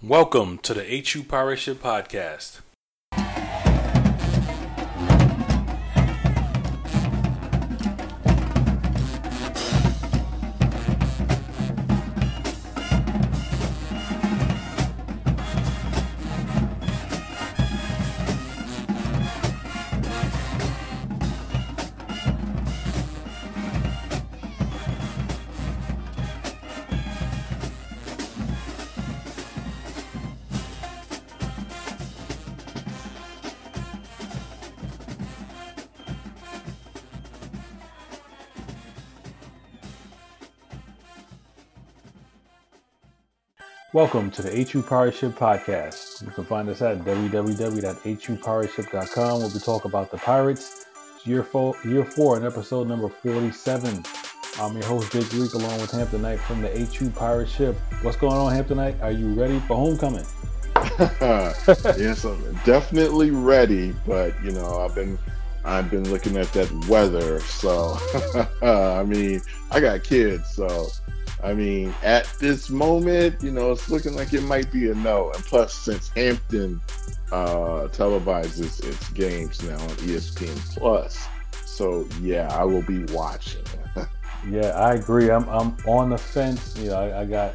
Welcome to the HU Pirate Ship Podcast. Welcome to the HU Pirate Ship Podcast. You can find us at www.hupirateship.com where we talk about the Pirates. It's year four, year four and episode number 47. I'm your host, Jake Greek, along with Hampton Knight from the HU Pirate Ship. What's going on, Hampton Knight? Are you ready for homecoming? yes, I'm definitely ready, but you know, I've been I've been looking at that weather, so I mean, I got kids, so I mean, at this moment, you know, it's looking like it might be a no. And plus, since Hampton uh, televises its games now on ESPN Plus, so yeah, I will be watching. yeah, I agree. I'm I'm on the fence. You know, I, I, got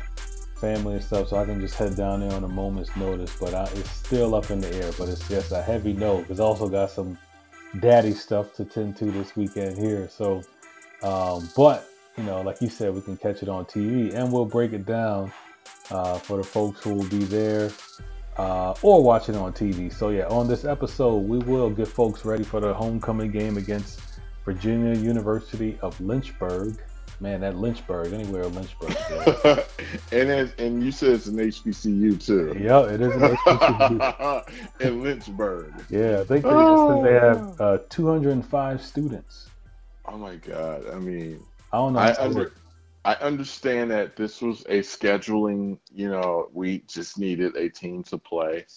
family and stuff, so I can just head down there on a moment's notice. But I, it's still up in the air. But it's just a heavy no. Because also got some daddy stuff to tend to this weekend here. So, um, but you know, like you said, we can catch it on TV and we'll break it down uh, for the folks who will be there uh, or watch it on TV. So, yeah, on this episode, we will get folks ready for the homecoming game against Virginia University of Lynchburg. Man, that Lynchburg, anywhere Lynchburg. and it, and you said it's an HBCU too. Yeah, it is an HBCU. in Lynchburg. Yeah, I think they, oh. they have uh, 205 students. Oh my God. I mean, I don't know. I, under, I understand that this was a scheduling, you know, we just needed a team to play.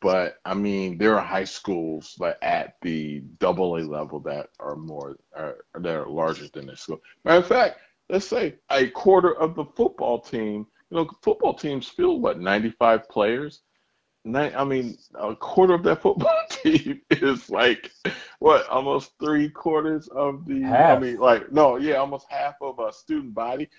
But I mean, there are high schools like at the double A level that are more are, that are larger than this school. Matter of fact, let's say a quarter of the football team. You know, football teams field what ninety five players. I mean, a quarter of that football team is like what almost three quarters of the. Half. I mean, like no, yeah, almost half of a student body.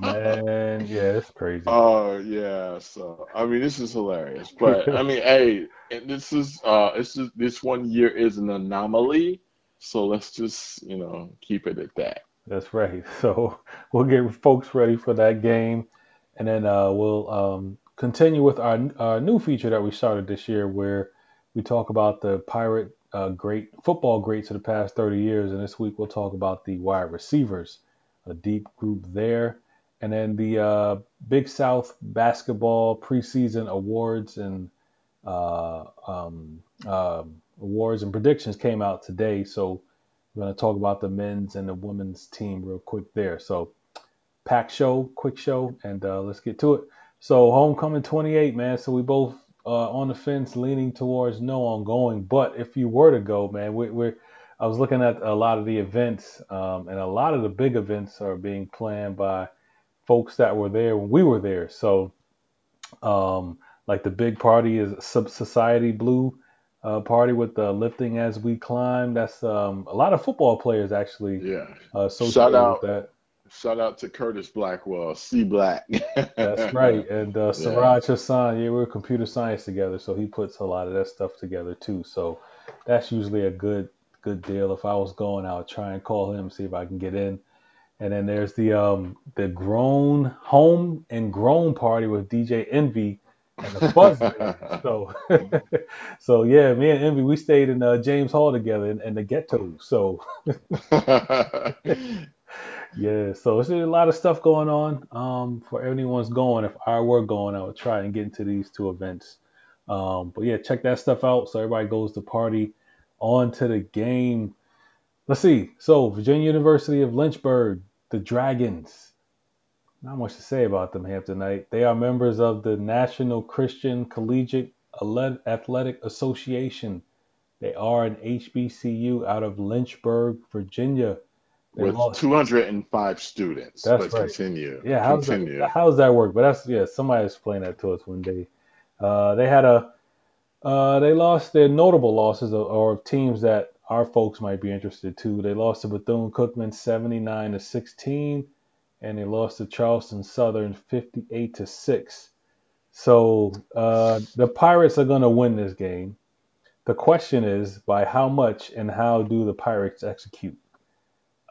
Man, yeah, it's crazy. Oh uh, yeah, so I mean, this is hilarious, but I mean, hey, this is uh, this is this one year is an anomaly, so let's just you know keep it at that. That's right. So we'll get folks ready for that game, and then uh, we'll um, continue with our, our new feature that we started this year where we talk about the pirate uh, great football greats of the past 30 years. And this week we'll talk about the wide receivers a deep group there. And then the uh, big south basketball preseason awards and uh, um, um awards and predictions came out today. So we're going to talk about the men's and the women's team real quick there. So pack show quick show and uh, let's get to it. So homecoming 28, man. So we both uh, on the fence, leaning towards no on going. But if you were to go, man, we, we're I was looking at a lot of the events, um, and a lot of the big events are being planned by folks that were there when we were there. So, um, like the big party is Society Blue uh, party with the lifting as we climb. That's um, a lot of football players actually. Yeah. Uh, Shout out with that. Shout out to Curtis Blackwell, C Black. That's right. And uh, Siraj yeah. Hassan, yeah, we're computer science together, so he puts a lot of that stuff together too. So that's usually a good good deal. If I was going, I would try and call him, see if I can get in. And then there's the um the grown home and grown party with DJ Envy and the Buzz. so so yeah, me and Envy we stayed in uh, James Hall together in, in the ghetto. So yeah, so there's a lot of stuff going on. Um, for anyone's going, if I were going, I would try and get into these two events. Um, but yeah, check that stuff out. So everybody goes to party on to the game. Let's see. So Virginia University of Lynchburg, the Dragons. Not much to say about them tonight. They are members of the National Christian Collegiate Athletic Association. They are an HBCU out of Lynchburg, Virginia. With lost. 205 students. That's But right. continue, Yeah, how's that? continue. How's that work? But that's yeah. Somebody explained that to us one day. Uh, they had a uh, they lost their notable losses or, or teams that our folks might be interested to. They lost to Bethune Cookman 79 to 16, and they lost to Charleston Southern 58 to six. So uh, the Pirates are going to win this game. The question is by how much and how do the Pirates execute?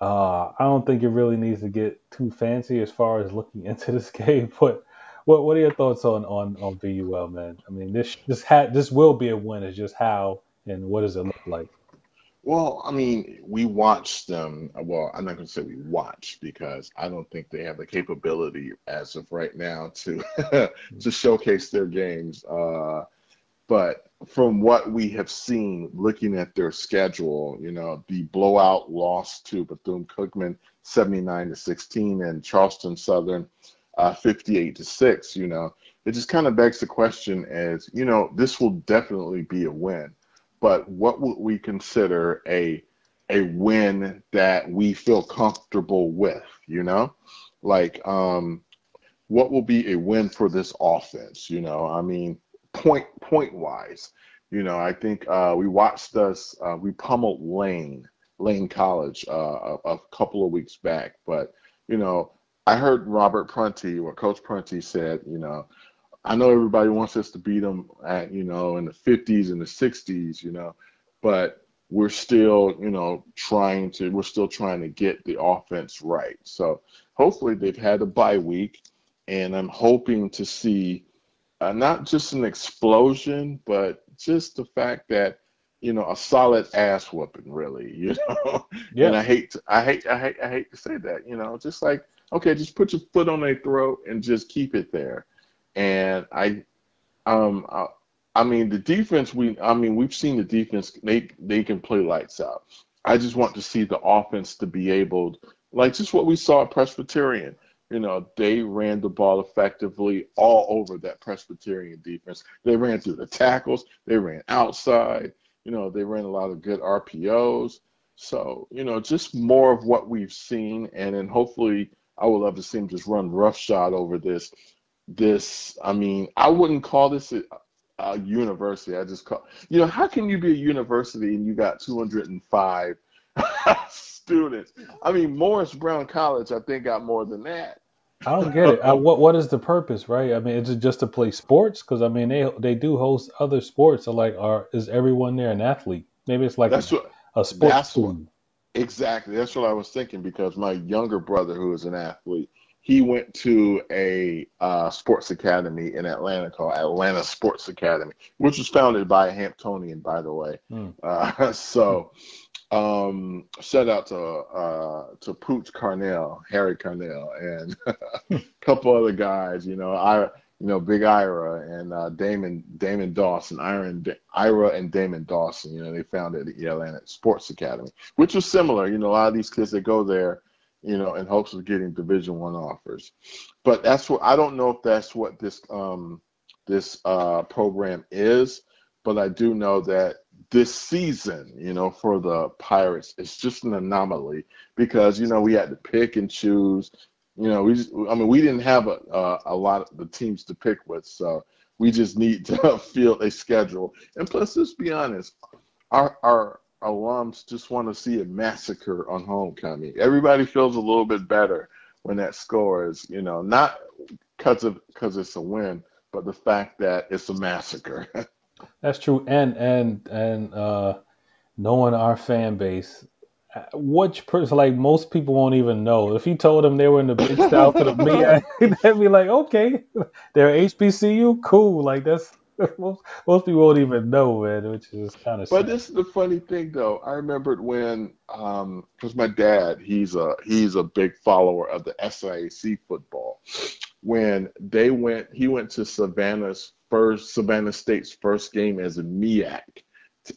Uh, I don't think it really needs to get too fancy as far as looking into this game. But what what are your thoughts on on on VUL, man? I mean, this this ha- this will be a win. It's just how and what does it look like? Well, I mean, we watched them. Well, I'm not going to say we watch because I don't think they have the capability as of right now to to showcase their games. Uh, but from what we have seen, looking at their schedule, you know, the blowout loss to Bethune Cookman, 79 to 16, and Charleston Southern, uh, 58 to six. You know, it just kind of begs the question: as you know, this will definitely be a win. But what would we consider a a win that we feel comfortable with you know? Like um what will be a win for this offense you know? I mean point point wise you know i think uh we watched us uh, we pummeled lane lane college uh, a, a couple of weeks back but you know i heard robert prunty or coach prunty said you know I know everybody wants us to beat them at, you know, in the 50s and the 60s, you know, but we're still, you know, trying to, we're still trying to get the offense right. So hopefully they've had a bye week, and I'm hoping to see uh, not just an explosion, but just the fact that, you know, a solid ass whooping, really, you know. Yeah, And I hate, to, I hate, I hate, I hate to say that, you know, just like, okay, just put your foot on their throat and just keep it there and I, um, I, I mean the defense. We, I mean, we've seen the defense. They they can play lights out. I just want to see the offense to be able, like just what we saw at Presbyterian. You know, they ran the ball effectively all over that Presbyterian defense. They ran through the tackles. They ran outside. You know, they ran a lot of good RPOs. So, you know, just more of what we've seen, and then hopefully, I would love to see them just run roughshod over this this i mean i wouldn't call this a, a university i just call you know how can you be a university and you got 205 students i mean morris brown college i think got more than that I don't get it. I, what what is the purpose, right? I mean, is it just to play sports? Because I mean, they they do host other sports. So like, are is everyone there an athlete? Maybe it's like that's a, what a sports school. exactly that's what i was thinking because my younger brother who is an athlete he went to a uh, sports academy in atlanta called atlanta sports academy which was founded by a hamptonian by the way Hmm. uh, so Um, shout out to uh, to Pooch Carnell, Harry Carnell, and a couple other guys. You know, I you know Big Ira and uh, Damon Damon Dawson, Ira and, Ira and Damon Dawson. You know, they founded the Atlanta Sports Academy, which was similar. You know, a lot of these kids that go there, you know, in hopes of getting Division One offers. But that's what I don't know if that's what this um this uh program is, but I do know that this season, you know, for the Pirates, it's just an anomaly because you know we had to pick and choose. You know, we just, I mean we didn't have a, a a lot of the teams to pick with, so we just need to field a schedule. And plus, let's be honest, our our alums just want to see a massacre on homecoming. Everybody feels a little bit better when that score is, you know, not because of because it's a win, but the fact that it's a massacre. That's true. And and and uh, knowing our fan base, which person like most people won't even know. If you told them they were in the Big South or the Big, they'd be like, okay, they're HBCU, cool. Like that's most most people won't even know, man. Which is kind of But sad. this is the funny thing, though. I remembered when, um, because my dad, he's a he's a big follower of the SIAC football. When they went, he went to Savannah's first Savannah State's first game as a MEAC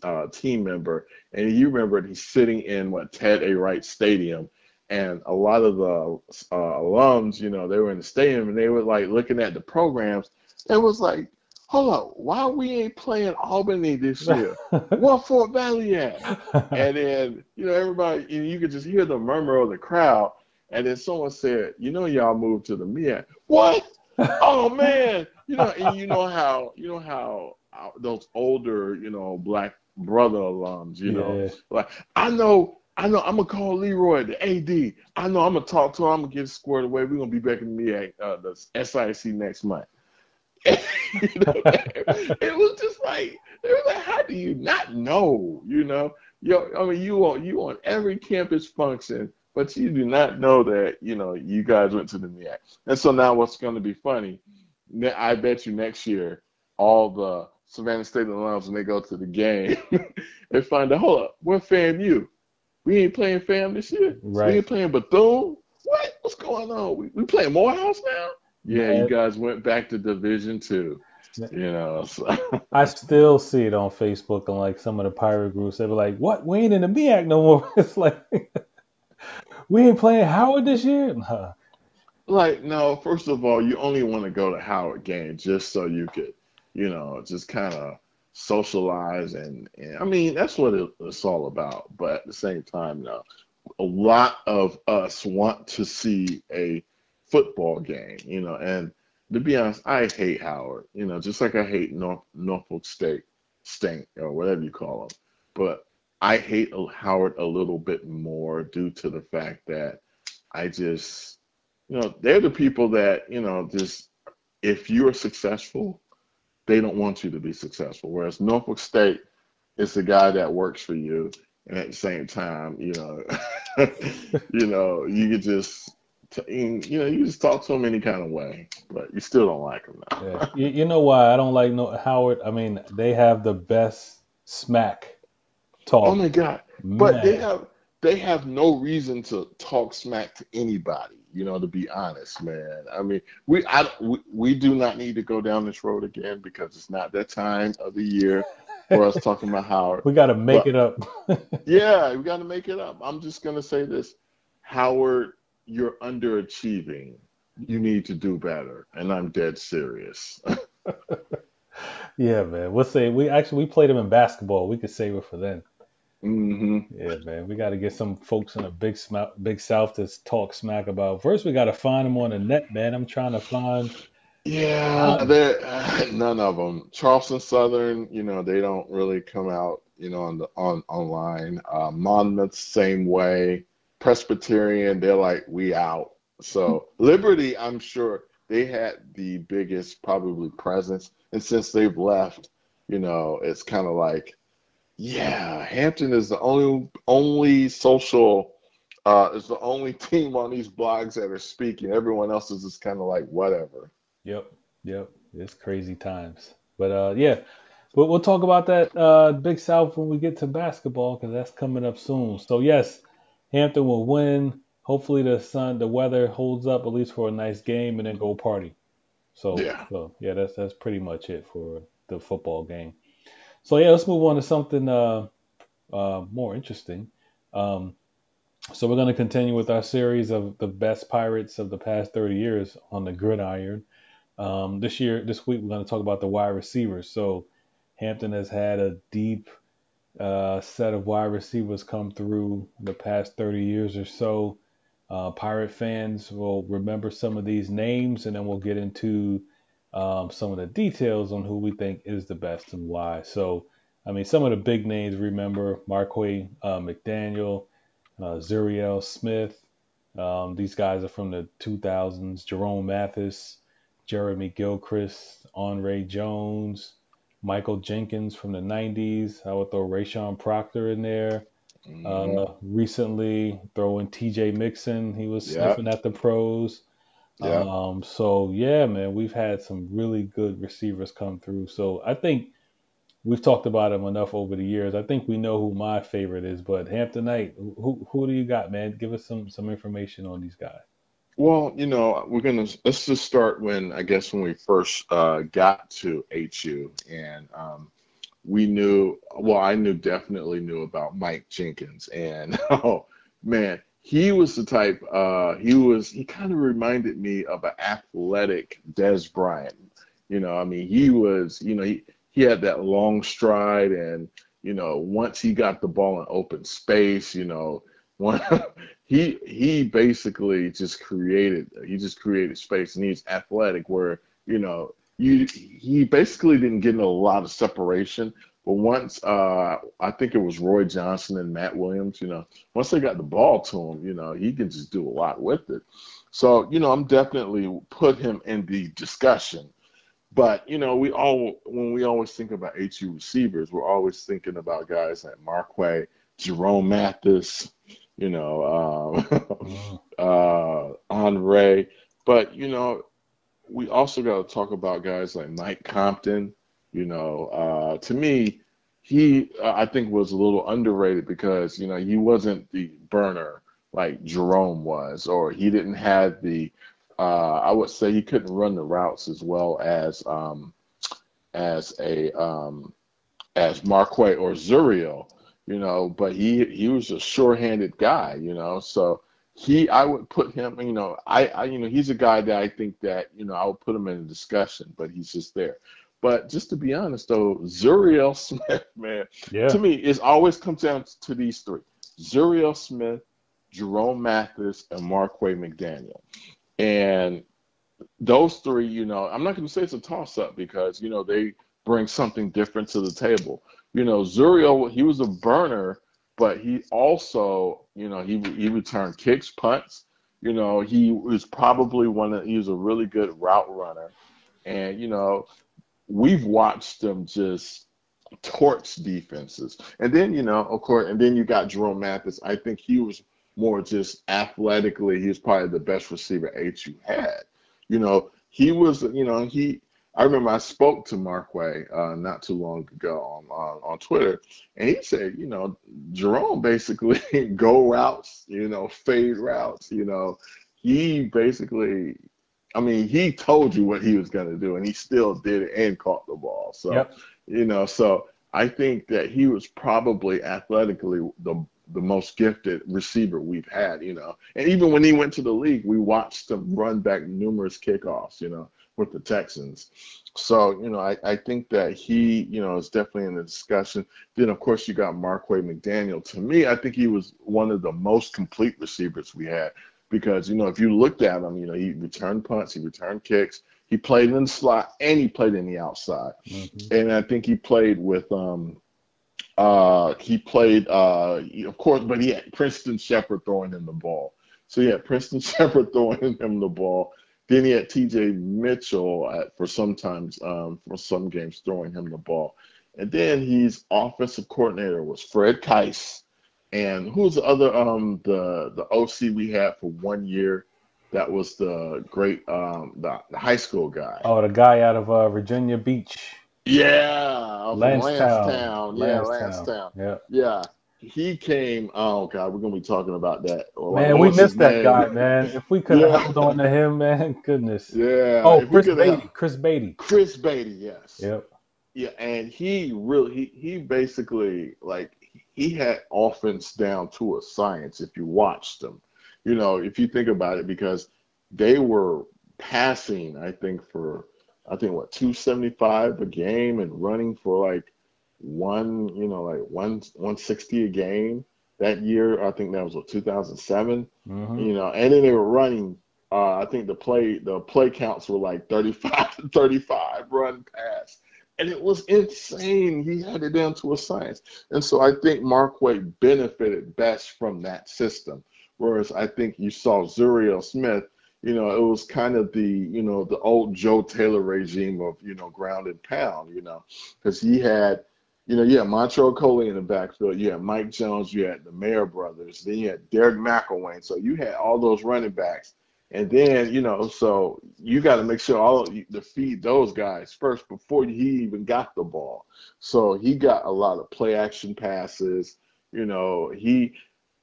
uh, team member, and you remember he's sitting in what Ted A. Wright Stadium, and a lot of the uh, alums, you know, they were in the stadium and they were like looking at the programs. It was like, hold up, why we ain't playing Albany this year? what Fort Valley at? And then, you know, everybody, you could just hear the murmur of the crowd. And then someone said, you know, y'all moved to the MEAC. What? Oh man, you know, and you know how, you know how uh, those older, you know, black brother alums, you know, like I know, I know, I'm gonna call Leroy the AD. I know I'm gonna talk to him. I'm gonna get squared away. We're gonna be back in the uh, the SIC next month. you know, it was just like it was like, how do you not know? You know, yo, I mean, you on you on every campus function, but you do not know that you know you guys went to the MEAC. And so now, what's going to be funny? I bet you next year, all the Savannah State alums when they go to the game, they find out, hold up, we're FAMU. We ain't playing FAM this year. Right. We ain't playing Bethune. What? What's going on? We, we playing Morehouse now? Yeah, you guys went back to Division Two. You know, so I still see it on Facebook and like some of the pirate groups. They be like, "What? We ain't in the MEAC no more." It's like we ain't playing Howard this year. Nah. like no. First of all, you only want to go to Howard games just so you could, you know, just kind of socialize and, and I mean that's what it, it's all about. But at the same time, no, a lot of us want to see a football game, you know, and to be honest, I hate Howard, you know, just like I hate North, Norfolk State, State, or whatever you call them. But I hate Howard a little bit more due to the fact that I just, you know, they're the people that, you know, just if you're successful, they don't want you to be successful. Whereas Norfolk State is the guy that works for you, and at the same time, you know, you know, you could just, you know, you just talk to him any kind of way, but you still don't like him. Yeah. You, you know why I don't like no Howard? I mean, they have the best smack talk. Oh my God! But they have they have no reason to talk smack to anybody. You know, to be honest, man. I mean, we I we, we do not need to go down this road again because it's not that time of the year for us talking about Howard. we got to make But- it up. Yeah, we got to make it up. I'm just gonna say this, Howard, you're underachieving. You need to do better, and I'm dead serious. yeah, man. We'll say we actually we played him in basketball. We could save it for then. Hmm Yeah, man. We got to get some folks in the big sma- big South to talk smack about. First, we got to find them on the net, man. I'm trying to find. Yeah, there none of them. Charleston Southern, you know, they don't really come out, you know, on the on online. Uh, Monmouth, same way. Presbyterian, they're like, we out. So Liberty, I'm sure they had the biggest probably presence, and since they've left, you know, it's kind of like, yeah, Hampton is the only only social. Uh, is the only team on these blogs that are speaking. Everyone else is just kind of like whatever. Yep, yep. It's crazy times. But uh, yeah, but we'll talk about that uh, Big South when we get to basketball because that's coming up soon. So yes, Hampton will win. Hopefully the sun, the weather holds up at least for a nice game, and then go party. So Yeah. so yeah, that's that's pretty much it for the football game. So yeah, let's move on to something uh, uh, more interesting. Um, so we're going to continue with our series of the best pirates of the past 30 years on the gridiron. Um, this year, this week, we're going to talk about the wide receivers. So Hampton has had a deep uh, set of wide receivers come through the past 30 years or so. Uh, Pirate fans will remember some of these names, and then we'll get into um, some of the details on who we think is the best and why. So, I mean, some of the big names remember Marquay uh, McDaniel, uh, Zuriel Smith. Um, these guys are from the 2000s. Jerome Mathis, Jeremy Gilchrist, Andre Jones, Michael Jenkins from the 90s. I would throw Rayshawn Proctor in there. Mhm. Uh, recently, throwing TJ Mixon. He was Yep. sniffing at the pros. Yep. Um, so yeah, man, we've had some really good receivers come through. So I think we've talked about them enough over the years. I think we know who my favorite is, but Hampton Knight, who who do you got, man? Give us some some information on these guys. Well, you know, we're gonna let's just start when I guess when we first uh, got to HU, and um, we knew. Well, I knew definitely knew about Mike Jenkins, and oh man, he was the type. Uh, he was he kind of reminded me of an athletic Dez Bryant. You know, I mean, he was, you know, he, he had that long stride and, you know, once he got the ball in open space, you know, one he he basically just created he just created space and he's athletic where, you know, you he basically didn't get in a lot of separation. But once uh, I think it was Roy Johnson and Matt Williams, you know, once they got the ball to him, you know, he can just do a lot with it. So, you know, I'm definitely put him in the discussion. But, you know, we all when we always think about HU receivers, we're always thinking about guys like Marquay, Jerome Mathis, you know, um, uh, Andre. But, you know, we also got to talk about guys like Mike Compton. You know, uh, to me, he uh, I think was a little underrated because you know he wasn't the burner like Jerome was, or he didn't have the. Uh, I would say he couldn't run the routes as well as um, as a um, as Marquay or Zuriel, you know. But he he was a sure-handed guy, you know. So he I would put him, you know, I, I you know he's a guy that I think that you know I would put him in a discussion, but he's just there. But just to be honest, though, Zuriel Smith, man, Yeah. to me, it always comes down to these three: Zuriel Smith, Jerome Mathis, and Marquay McDaniel. And those three, you know, I'm not going to say it's a toss-up because you know they bring something different to the table. You know, Zuriel, he was a burner, but he also, you know, he he returned kicks, punts. You know, he was probably one of he was a really good route runner, and you know, we've watched them just torch defenses. And then, you know, of course, and then you got Jerome Mathis. I think he was more just athletically, he was probably the best receiver HU had. You know, he was, you know, he, I remember I spoke to Marquay uh, not too long ago on, on on Twitter, and he said, you know, Jerome basically go routes, you know, fade routes, you know, he basically I mean, he told you what he was going to do, and he still did it and caught the ball. So, Yep. you know, so I think that he was probably athletically the the most gifted receiver we've had. You know, and even when he went to the league, we watched him run back numerous kickoffs. You know, with the Texans. So, you know, I, I think that he, you know, is definitely in the discussion. Then, of course, you got Marquay McDaniel. To me, I think he was one of the most complete receivers we had because, you know, if you looked at him, you know, he returned punts, he returned kicks, he played in the slot, and he played in the outside. Mhm. And I think he played with, um, uh, he played, uh, of course, but he had Princeton Shepard throwing him the ball. So he had Princeton Shepard throwing him the ball. Then he had T.J. Mitchell at, for sometimes um, for some games throwing him the ball, and then his offensive coordinator was Fred Keiss, and who's the other um the the OC we had for one year, that was the great um the, the high school guy. Oh, the guy out of uh, Virginia Beach, Yeah. Landstown. Yeah. Landstown. Yeah. Yeah, he came. Oh God, we're gonna be talking about that. Well, Man, we missed that name? guy, man. If we could have Yeah. held on to him, man, goodness. Yeah. Oh, Chris Beatty. Chris Beatty. Chris Beatty, yes. Yep. Yeah, and he really he he basically like he had offense down to a science if you watched them. You know, if you think about it, because they were passing, I think for I think what 275 a game and running for like one, you know, like one 160 a game that year. I think that was what 2007 hmm you know, and then they were running. Uh, I think the play the play counts were like 35 to 35 run pass, and it was insane. He had it down to a science, and so I think Marquay benefited best from that system. Whereas I think you saw Zuriel Smith, you know, it was kind of the you know the old Joe Taylor regime of you know ground and pound, you know, because he had you know, you had Montreal Coley in the backfield. You had Mike Jones. You had the Mayer brothers. Then you had Derek McElwain. So you had all those running backs. And then, you know, so you got to make sure all to feed those guys first before he even got the ball. So he got a lot of play action passes. You know, he,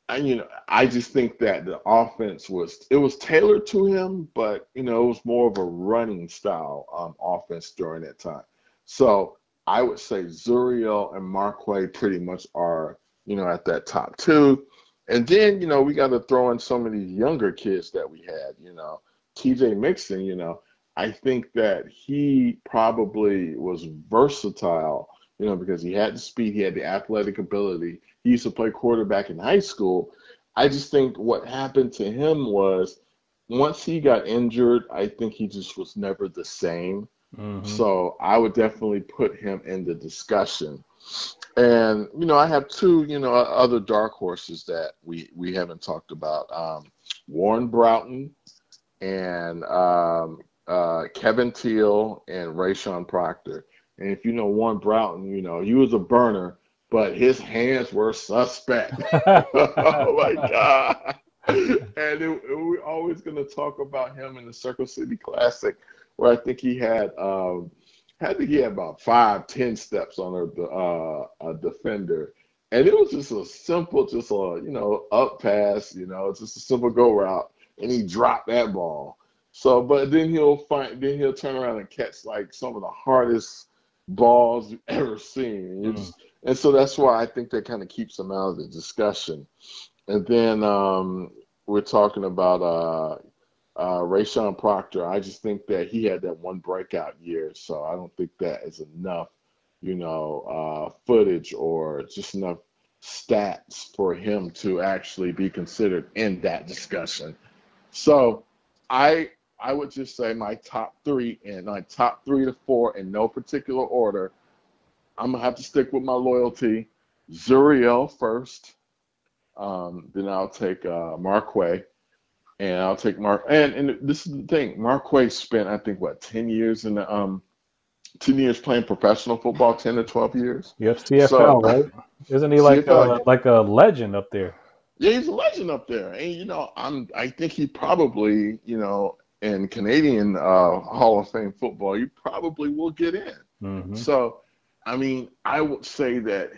and you know, I just think that the offense was it was tailored to him, but you know, it was more of a running style um, offense during that time. So I would say Zuriel and Marquay pretty much are, you know, at that top two. And then, you know, we got to throw in some of these younger kids that we had, you know, TJ Mixon, you know. I think that he probably was versatile, you know, because he had the speed, he had the athletic ability. He used to play quarterback in high school. I just think what happened to him was once he got injured, I think he just was never the same. hmm So I would definitely put him in the discussion. And you know, I have two, you know, other dark horses that we we haven't talked about. Um, Warren Broughton and um, uh, Kevin Teal and Rayshawn Proctor. And if you know Warren Broughton, you know he was a burner, but his hands were suspect. oh my God! And it, it- we're always going to talk about him in the Circle City Classic, where I think he had, um, I think he had about five, ten steps on a, uh, a defender, and it was just a simple, just a you know up pass, you know, it's just a simple go route, and he dropped that ball. So, but then he'll find, then he'll turn around and catch like some of the hardest balls you've ever seen. Mm. and so that's why I think that kind of keeps him out of the discussion. And then um, we're talking about uh, uh, Rayshawn Proctor. I just think that he had that one breakout year, so I don't think that is enough, you know, uh, footage or just enough stats for him to actually be considered in that discussion. So I I would just say my top three and my top three to four in no particular order. I'm gonna have to stick with my loyalty. Zuriel first, um, then I'll take uh, Marquay, and I'll take Mark. And and this is the thing, Marquay spent I think what ten years in the um ten years playing professional football, ten to twelve years. Yep, So CFL, right? Isn't he like CFL, a, like a legend up there? yeah, he's a legend up there, and you know I'm I think he probably you know in Canadian uh, Hall of Fame football, you probably will get in. hmm So, I mean, I would say that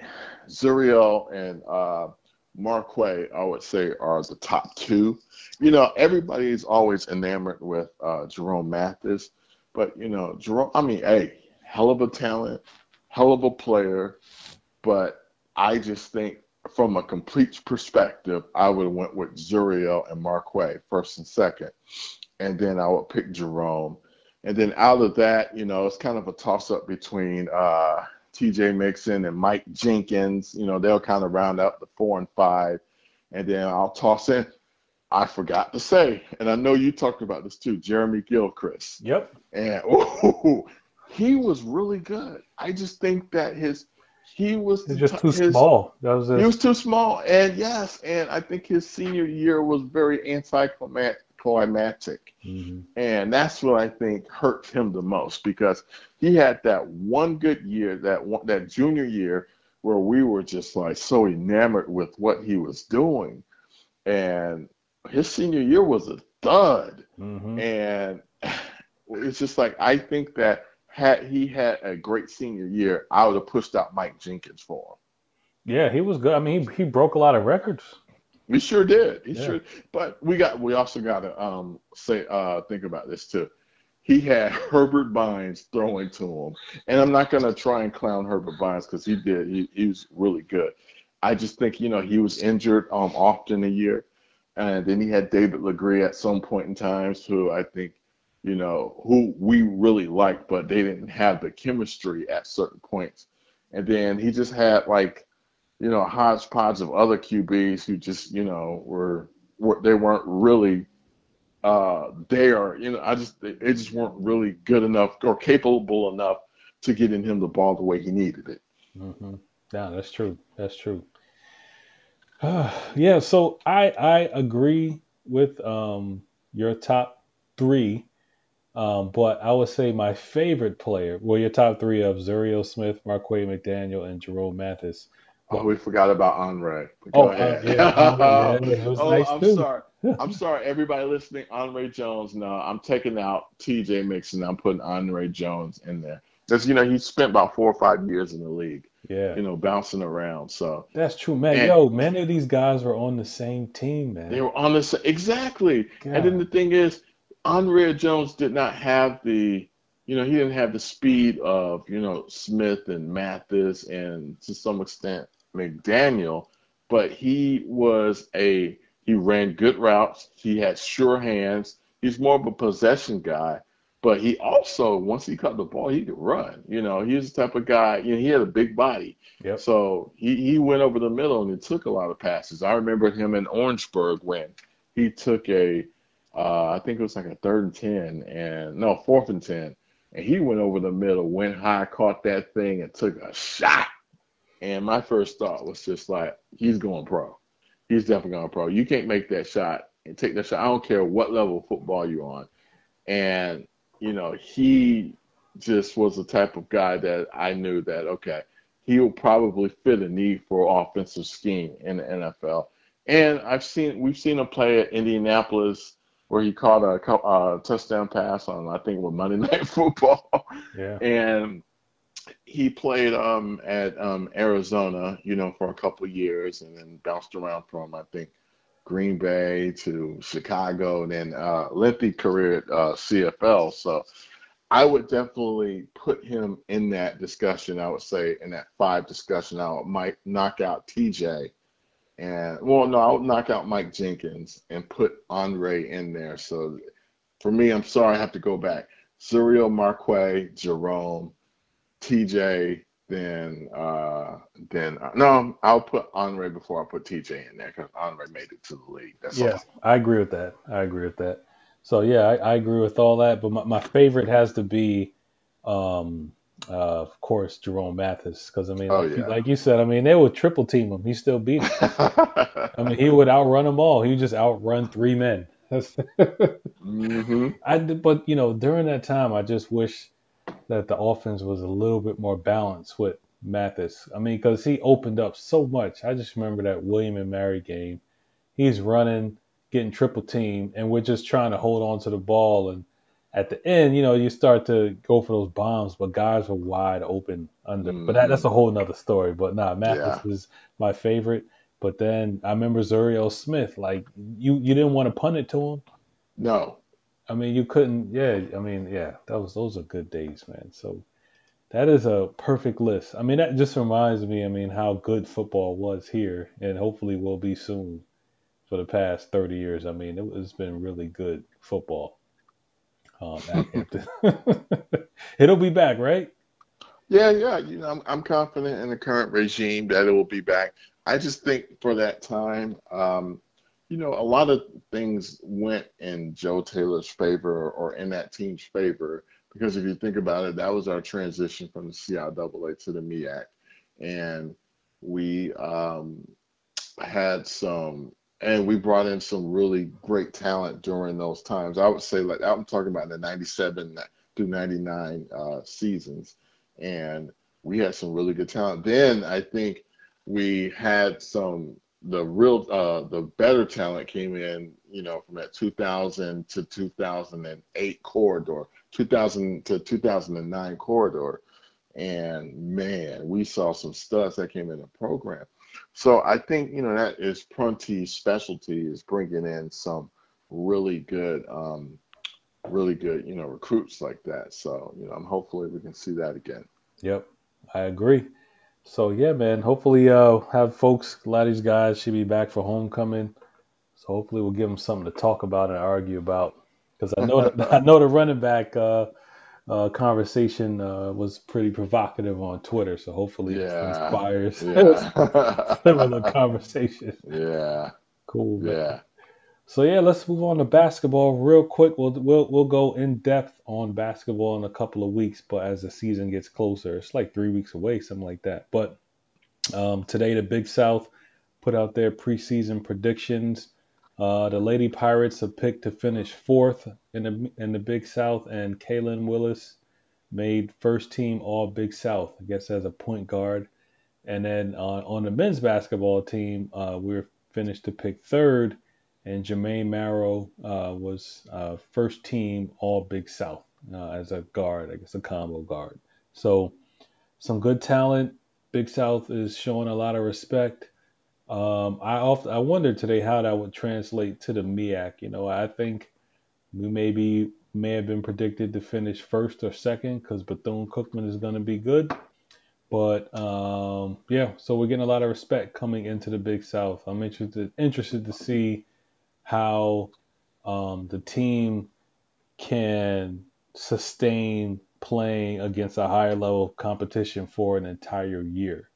Zuriel and uh, Marquay, I would say, are the top two. You know, everybody is always enamored with uh, Jerome Mathis, but you know, Jerome, I mean, hey, hell of a talent, hell of a player, but I just think from a complete perspective, I would have went with Zuriel and Marquay first and second, and then I would pick Jerome. And then out of that, you know, it's kind of a toss up between uh, TJ Mixon and Mike Jenkins. You know, they'll kind of round out the four and five. And then I'll toss in, I forgot to say, and I know you talked about this too, Jeremy Gilchrist. Yep. And ooh, he was really good. I just think that his he was He's just too his small. That was he was too small. And yes, and I think his senior year was very anticlimactic. Hmm And that's what I think hurt him the most because he had that one good year, that one, that junior year, where we were just like so enamored with what he was doing. And his senior year was a thud. hmm And it's just like I think that had he had a great senior year, I would have pushed out Mike Jenkins for him. Yeah, he was good. I mean, he, he broke a lot of records. We sure did. He Yeah. sure. But we got. We also got to um say uh think about this too. He had Herbert Bynes throwing to him, and I'm not gonna try and clown Herbert Bynes because he did. He he was really good. I just think you know he was injured um often a year, and then he had David Legree at some point in times who I think you know who we really liked, but they didn't have the chemistry at certain points. And then he just had like you know, hodgepodge of other QBs who just, you know, were, were they weren't really uh there. You know, I just they, just weren't really good enough or capable enough to getting him the ball the way he needed it. hmm Yeah, that's true. That's true. yeah, so I I agree with um your top three, um, but I would say my favorite player, well, your top three of Zuriel Smith, Marquay McDaniel, and Jerome Mathis. Oh, we forgot about Andre. But Oh, Go uh, yeah, Andre, yeah, oh, nice I'm too. sorry. I'm sorry, everybody listening. Andre Jones. No, I'm taking out T.J. Mixon. I'm putting Andre Jones in there because you know he spent about four or five years in the league, Yeah, you know, bouncing around. So. that's true, man. And Yo, many of these guys were on the same team, man. They were on the sa- exactly. And then the thing is, Andrea Jones did not have the, you know, he didn't have the speed of, you know, Smith and Mathis and to some extent McDaniel, but he was a he ran good routes. He had sure hands. He's more of a possession guy. But he also, once he caught the ball, he could run. You know, he was the type of guy. You know, he had a big body, Yep. so he he went over the middle and he took a lot of passes. I remember him in Orangeburg when he took a, uh, I think it was like a third and ten and no fourth and ten, and he went over the middle, went high, caught that thing, and took a shot. And my first thought was just like, he's going pro. He's definitely going pro. You can't make that shot and take that shot. I don't care what level of football you're on. And, you know, he just was the type of guy that I knew that, okay, he'll probably fit a need for offensive scheme in the NFL. And I've seen, we've seen him play at Indianapolis where he caught a, a uh, touchdown pass on, I think, with Monday Night Football. Yeah. And he played um, at um, Arizona, you know, for a couple years, and then bounced around from I think Green Bay to Chicago, and then uh, lengthy career at uh, CFL. So I would definitely put him in that discussion. I would say in that five discussion, I would might knock out TJ, and well, no, I would knock out Mike Jenkins and put Andre in there. So for me, I'm sorry, I have to go back. Zuriel Marquay, Jerome. TJ, then uh, then uh, no, I'll put Andre before I put TJ in there because Andre made it to the league. That's Yeah, all. I agree with that. I agree with that. So yeah, I, I agree with all that. But my, my favorite has to be, um, uh, of course, Jerome Mathis. Because I mean, Oh like you, yeah. like you said, I mean, they would triple team him. He still beat him. I mean, he would outrun them all. He would just outrun three men. That's hmm I did- but you know, during that time, I just wish that the offense was a little bit more balanced with Mathis. I mean, because he opened up so much. I just remember that William and Mary game. He's running, getting triple team, and we're just trying to hold on to the ball. And at the end, you know, you start to go for those bombs, but guys were wide open under. But that, that's a whole nother story. But nah, Mathis Yeah. is my favorite. But then I remember Zuriel Smith. Like you, you didn't want to punt it to him. No. I mean, you couldn't. Yeah, I mean, yeah, that was those are good days, man. So that is a perfect list. I mean, that just reminds me. I mean, how good football was here, and hopefully will be soon for the past 30 years. I mean, it, it's been really good football um. It'll be back, right? Yeah, yeah. You know, I'm I'm confident in the current regime that it will be back. I just think for that time, um, you know, a lot of things went in Joe Taylor's favor or in that team's favor because if you think about it, that was our transition from the CIAA to the MEAC, and we um, had some, and we brought in some really great talent during those times. I would say, like I'm talking about the '97 through '99 uh, seasons and we had some really good talent. Then I think we had some the real uh the better talent came in, you know, from that 2000 to 2008 corridor, 2000 to 2009 corridor. And man, we saw some studs that came in the program. So I think, you know, that is Prunty's specialty is bringing in some really good um really good, you know, recruits like that. So, you know, I'm hopefully we can see that again. Yep, I agree. So yeah, man. Hopefully, uh, have folks. A lot of these guys should be back for homecoming. So hopefully, we'll give them something to talk about and argue about. Because I know that, I know the running back uh, uh, conversation uh, was pretty provocative on Twitter. So hopefully, Yeah, inspires similar conversation. yeah, Cool, man. yeah. So yeah, let's move on to basketball real quick. We'll we'll we'll go in depth on basketball in a couple of weeks, but as the season gets closer, it's like three weeks away, something like that. But um, today, the Big South put out their preseason predictions. Uh, the Lady Pirates are picked to finish fourth in the in the Big South, and Kaylin Willis made first team All Big South, I guess as a point guard. And then uh, on the men's basketball team, uh, we were finished to pick third, and Jermaine Marrow uh, was uh, first team All Big South uh, as a guard, I guess a combo guard. So some good talent. Big South is showing a lot of respect. Um, I often I wondered today how that would translate to the MEAC. You know, I think we maybe may have been predicted to finish first or second because Bethune Cookman is going to be good. But um, yeah, so we're getting a lot of respect coming into the Big South. I'm interested interested to see how um, the team can sustain playing against a higher level of competition for an entire year.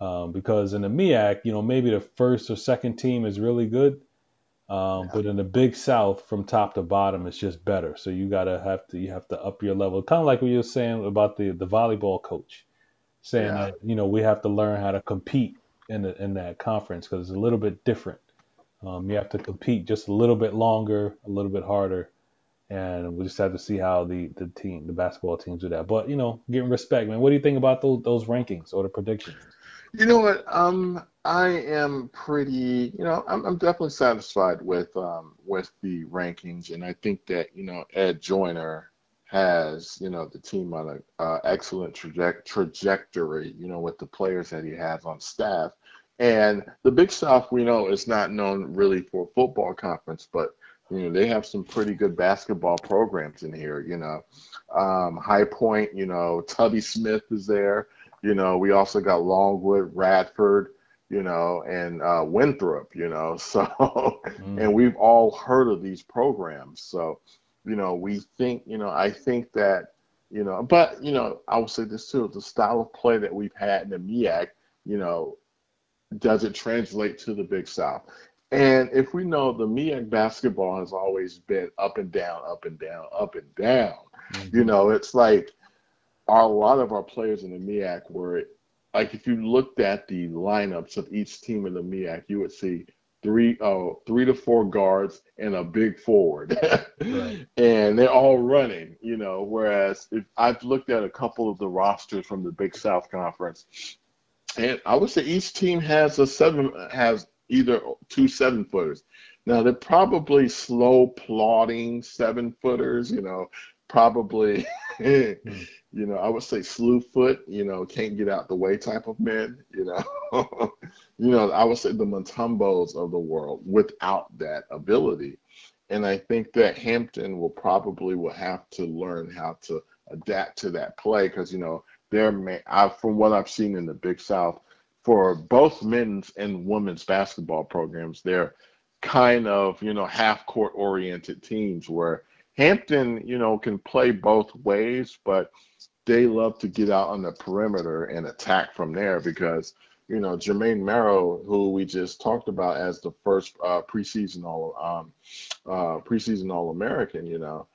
Um, because in the MEAC, you know, maybe the first or second team is really good, um, yeah. but in the Big South, from top to bottom, it's just better. So you gotta have to you have to up your level. Kind of like what you were saying about the the volleyball coach, saying yeah. that you know we have to learn how to compete in the, in that conference because it's a little bit different. Um, you have to compete just a little bit longer, a little bit harder, and we just have to see how the the team, the basketball teams do that. But you know, getting respect, man. What do you think about those those rankings or the predictions? You know what? Um, I am pretty. You know, I'm, I'm definitely satisfied with um with the rankings, and I think that you know Ed Joyner has you know the team on an uh, excellent traje- trajectory. You know, with the players that he has on staff, and the Big South we know is not known really for football conference, but you know, they have some pretty good basketball programs in here. You know, um, High Point. You know, Tubby Smith is there. You know, we also got Longwood, Radford. You know, and uh, Winthrop. You know, so mm. and we've all heard of these programs. So, you know, we think. You know, I think that. You know, but you know, I will say this too: the style of play that we've had in the MEAC. You know, does it translate to the Big South? And if we know the MEAC basketball has always been up and down, up and down, up and down, mm-hmm. you know, it's like our, a lot of our players in the MEAC were like if you looked at the lineups of each team in the MEAC, you would see three oh three to four guards and a big forward. right. And they're all running, you know, whereas if I've looked at a couple of the rosters from the Big South Conference and I would say each team has a seven has either two seven footers. Now they're probably slow plodding seven footers, you know, probably you know, I would say slew foot, you know, can't get out the way type of men, you know. you know, I would say the Mutombos of the world without that ability. And I think that Hampton will probably will have to learn how to adapt to that play because you know they're from what I've seen in the Big South, for both men's and women's basketball programs, they're kind of, you know, half court oriented teams where Hampton, you know, can play both ways, but they love to get out on the perimeter and attack from there because, you know, Jermaine Marrow, who we just talked about as the first uh, preseason all um, uh, preseason All American, you know,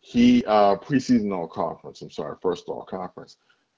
he uh, preseason All Conference. I'm sorry, first All Conference.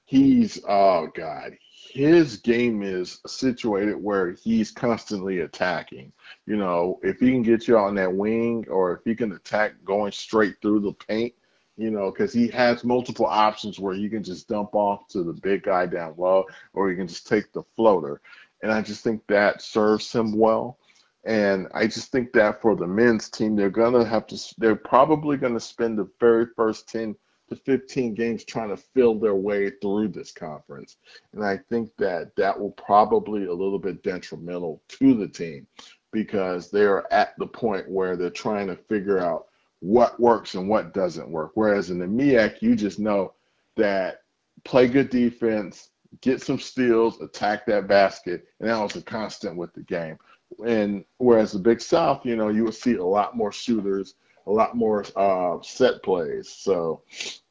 He's oh god, his game is situated where he's constantly attacking. You know, if he can get you on that wing or if he can attack going straight through the paint, you know, because he has multiple options where he can just dump off to the big guy down low or he can just take the floater. And I just think that serves him well. And I just think that for the men's team, they're to have to, they're probably to spend the very first 10 to 15 games trying to fill their way through this conference. And I think that that will probably a little bit detrimental to the team because they're at the point where they're trying to figure out what works and what doesn't work. Whereas in the MEAC, you just know that play good defense, get some steals, attack that basket, and that was a constant with the game. And whereas the Big South, you know, you would see a lot more shooters a lot more uh, set plays. So,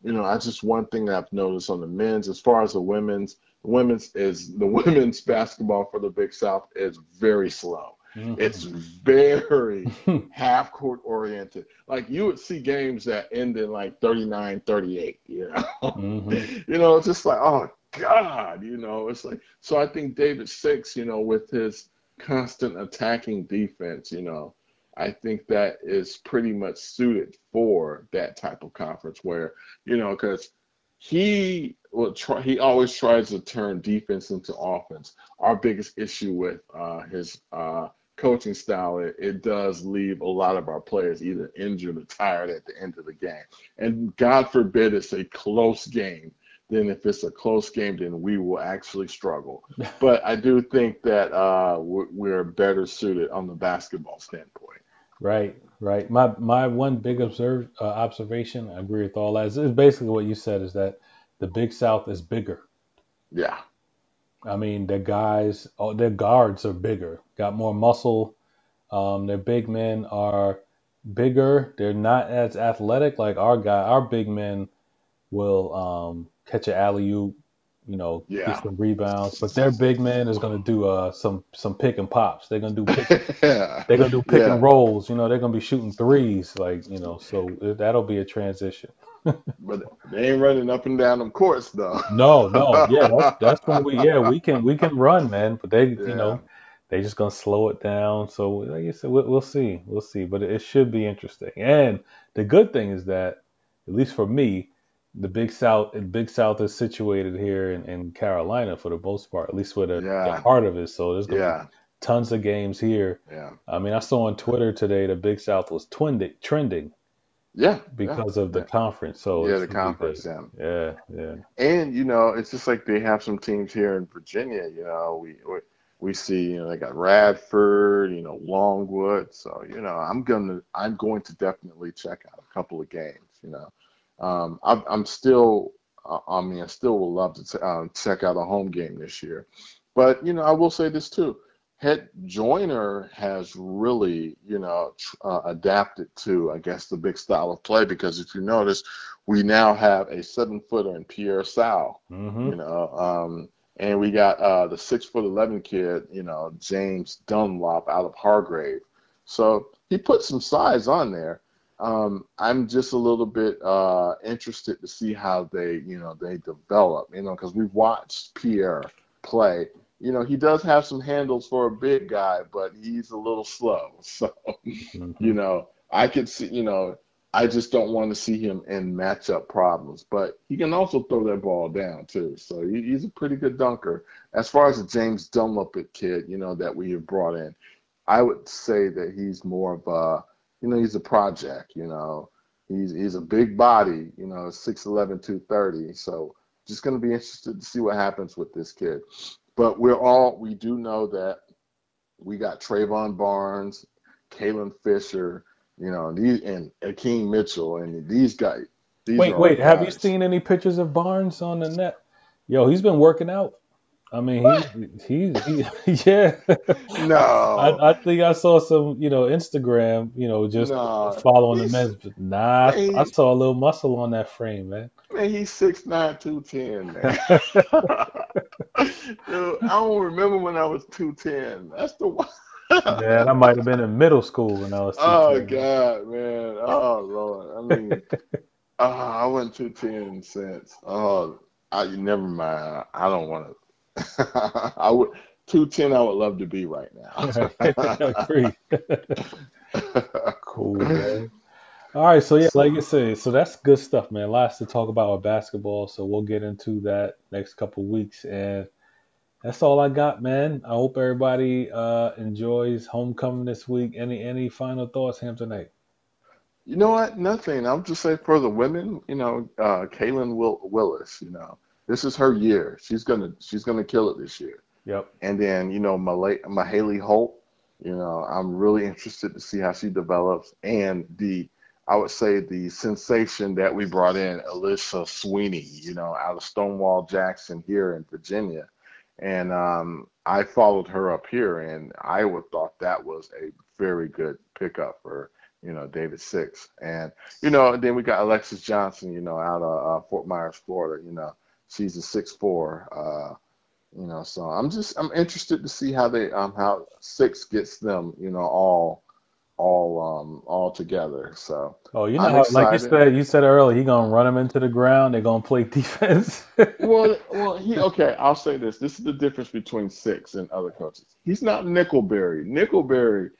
you know, that's just one thing I've noticed on the men's. As far as the women's, the women's is the women's basketball for the Big South is very slow. Mm-hmm. It's very half court oriented. Like you would see games that end in like 39 38, you know. Mm-hmm. you know, it's just like, oh God, you know, it's like so I think David Six, you know, with his constant attacking defense, you know, I think that is pretty much suited for that type of conference where, you know, because he will try, he always tries to turn defense into offense. Our biggest issue with uh, his uh, coaching style, it, it, does leave a lot of our players either injured or tired at the end of the game. And God forbid it's a close game. Then if it's a close game, then we will actually struggle. but I do think that uh, we're, we're better suited on the basketball standpoint. Right, right. My my one big observe uh, observation, I agree with all that. Is, is basically what you said is that the Big South is bigger. Yeah. I mean, the guys, oh, their guards are bigger, got more muscle. Um, their big men are bigger. They're not as athletic. Like our guy, our big men will um, catch an alley oop, you know, Yeah. get some rebounds. But their big man is gonna do uh, some some pick and pops. They're gonna do pick, yeah. they're gonna do pick Yeah. and rolls. You know, they're gonna be shooting threes. Like you know, so that'll be a transition. But they ain't running up and down them courts though. No, no, yeah, that's, that's when we yeah we can we can run, man. But they you know they just gonna slow it down. So like I said, we'll, we'll see, we'll see. But it should be interesting. And the good thing is that at least for me, the Big South, Big South is situated here in, in Carolina for the most part, at least for the, the heart of it. So there's gonna Yeah. be tons of games here. Yeah. I mean, I saw on Twitter today the Big South was trending Yeah. because of the yeah. conference. So Yeah, the conference, yeah. Yeah, yeah. And you know, it's just like they have some teams here in Virginia. You know, we we, we see you know they got Radford, you know, Longwood. So you know, I'm gonna I'm going to definitely check out a couple of games. You know, um, I'm I'm still uh, I mean I still would love to t- um, check out a home game this year. But you know, I will say this too. Ed Joyner has really, you know, tr- uh, adapted to, I guess, the big style of play because if you notice, we now have a seven footer in Pierre Sal, hmm you know, um, and we got uh, the six foot eleven kid, you know, James Dunlop out of Hargrave. So he put some size on there. Um, I'm just a little bit uh, interested to see how they, you know, they develop, you know, because we've watched Pierre play. You know, he does have some handles for a big guy, but he's a little slow. So, hmm you know, I could see, you know, I just don't want to see him in matchup problems. But he can also throw that ball down too. So he, he's a pretty good dunker. As far as the James Dunlop kid, you know, that we have brought in, I would say that he's more of a, you know, he's a project. You know, he's he's a big body. You know, 6'11", 230. So just going to be interested to see what happens with this kid. But we're all we do know that we got Trayvon Barnes, Kalen Fisher, you know, these and Akeem Mitchell, and these guys. These Wait, wait. Have you seen any pictures of Barnes on the net? Yo, he's been working out. I mean, What? he, he, he yeah. No, I, I think I saw some, you know, Instagram, you know, just no, following the he's men's. but Nah, I, I saw a little muscle on that frame, man. man, he's six nine, two ten, man. Dude, I don't remember when I was two ten. That's the one. Man, I might have been in middle school when I was Oh God, man. Oh Lord. I mean, oh, I wasn't two ten since. Oh, I never mind. I don't want to. I would two ten. I would love to be right now. I agree. Cool, man. All right, so yeah, like So I said, so that's good stuff, man. Lots to talk about with basketball, so we'll get into that next couple weeks, and that's all I got, man. I hope everybody uh, enjoys homecoming this week. Any any final thoughts, Hamptonite? you know what? Nothing. I'll just say for the women, you know, uh, Kaylin Will Willis. You know, this is her year. She's gonna she's gonna kill it this year. Yep. And then, you know, Malay, Mahaley Holt, you know, I'm really interested to see how she develops. And the, I would say the sensation that we brought in, Alyssa Sweeney, you know, out of Stonewall Jackson here in Virginia. And um, I followed her up here, and I would thought that was a very good pickup for, you know, David Six. And, you know, and then we got Alexis Johnson, you know, out of uh, Fort Myers, Florida, you know, she's a six four. Uh, you know, so I'm just I'm interested to see how they um how six gets them, you know, all all um all together. So Oh, you know like you said, you said earlier, he gonna run them into the ground. They're gonna play defense. Well, well, he okay. I'll say this. This is the difference between six and other coaches. He's not Nickelberry. Nickelberry's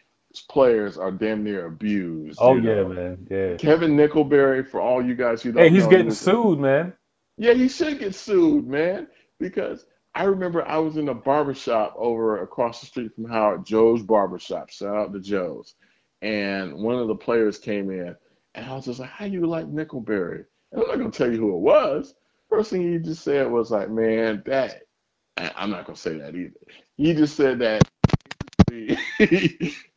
players are damn near abused. Oh yeah, know, man. Yeah. Kevin Nickelberry. For all you guys who Hey, don't he's know, getting sued, man. Yeah, he should get sued, man. Because I remember I was in a barbershop over across the street from Howard, Joe's barbershop. Shout out to Joe's. And one of the players came in, and I was just like, How you like Nickelberry? And I'm not gonna tell you who it was. First thing he just said was like, Man, that I'm not gonna say that either. He just said that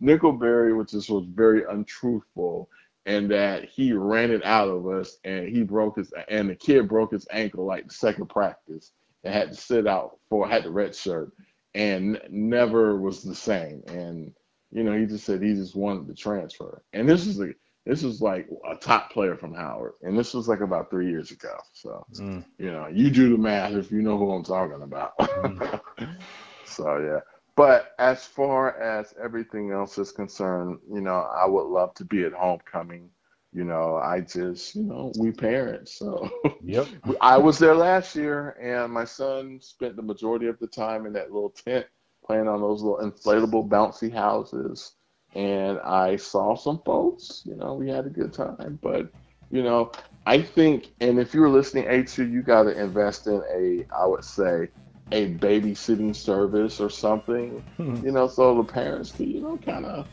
Nickelberry, which just was very untruthful, and that he ran it out of us, and he broke his, and the kid broke his ankle like the second practice, and had to sit out for had the red shirt, and never was the same. And You know, he just said he just wanted to transfer. And this is a this is like a top player from Howard, and this was like about three years ago. So, mm. you know, you do the math if you know who I'm talking about. Mm. so yeah. But as far as everything else is concerned, you know, I would love to be at homecoming. You know, I just, you know, we parents. So yep. I was there last year and my son spent the majority of the time in that little tent playing on those little inflatable bouncy houses. And I saw some folks, you know, we had a good time. But, you know, I think, and if you're listening, A2, you got to invest in a, I would say, a babysitting service or something, hmm. you know, so the parents can, you know, kind of,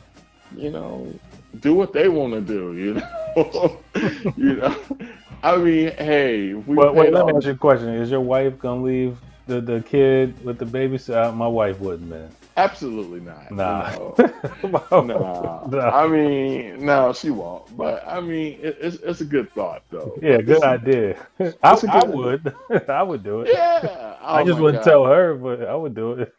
you know, do what they want to do, you know. you know, I mean, hey, we well, wait, let me ask you a question: Is your wife gonna leave the the kid with the babysitter? My wife wouldn't, man. Absolutely not. Nah. No. nah. I mean, no, she won't. But I mean, it, it's it's a good thought though. Yeah, good idea. I, I would. I would do it. Yeah. Oh I just wouldn't God. tell her, but I would do it.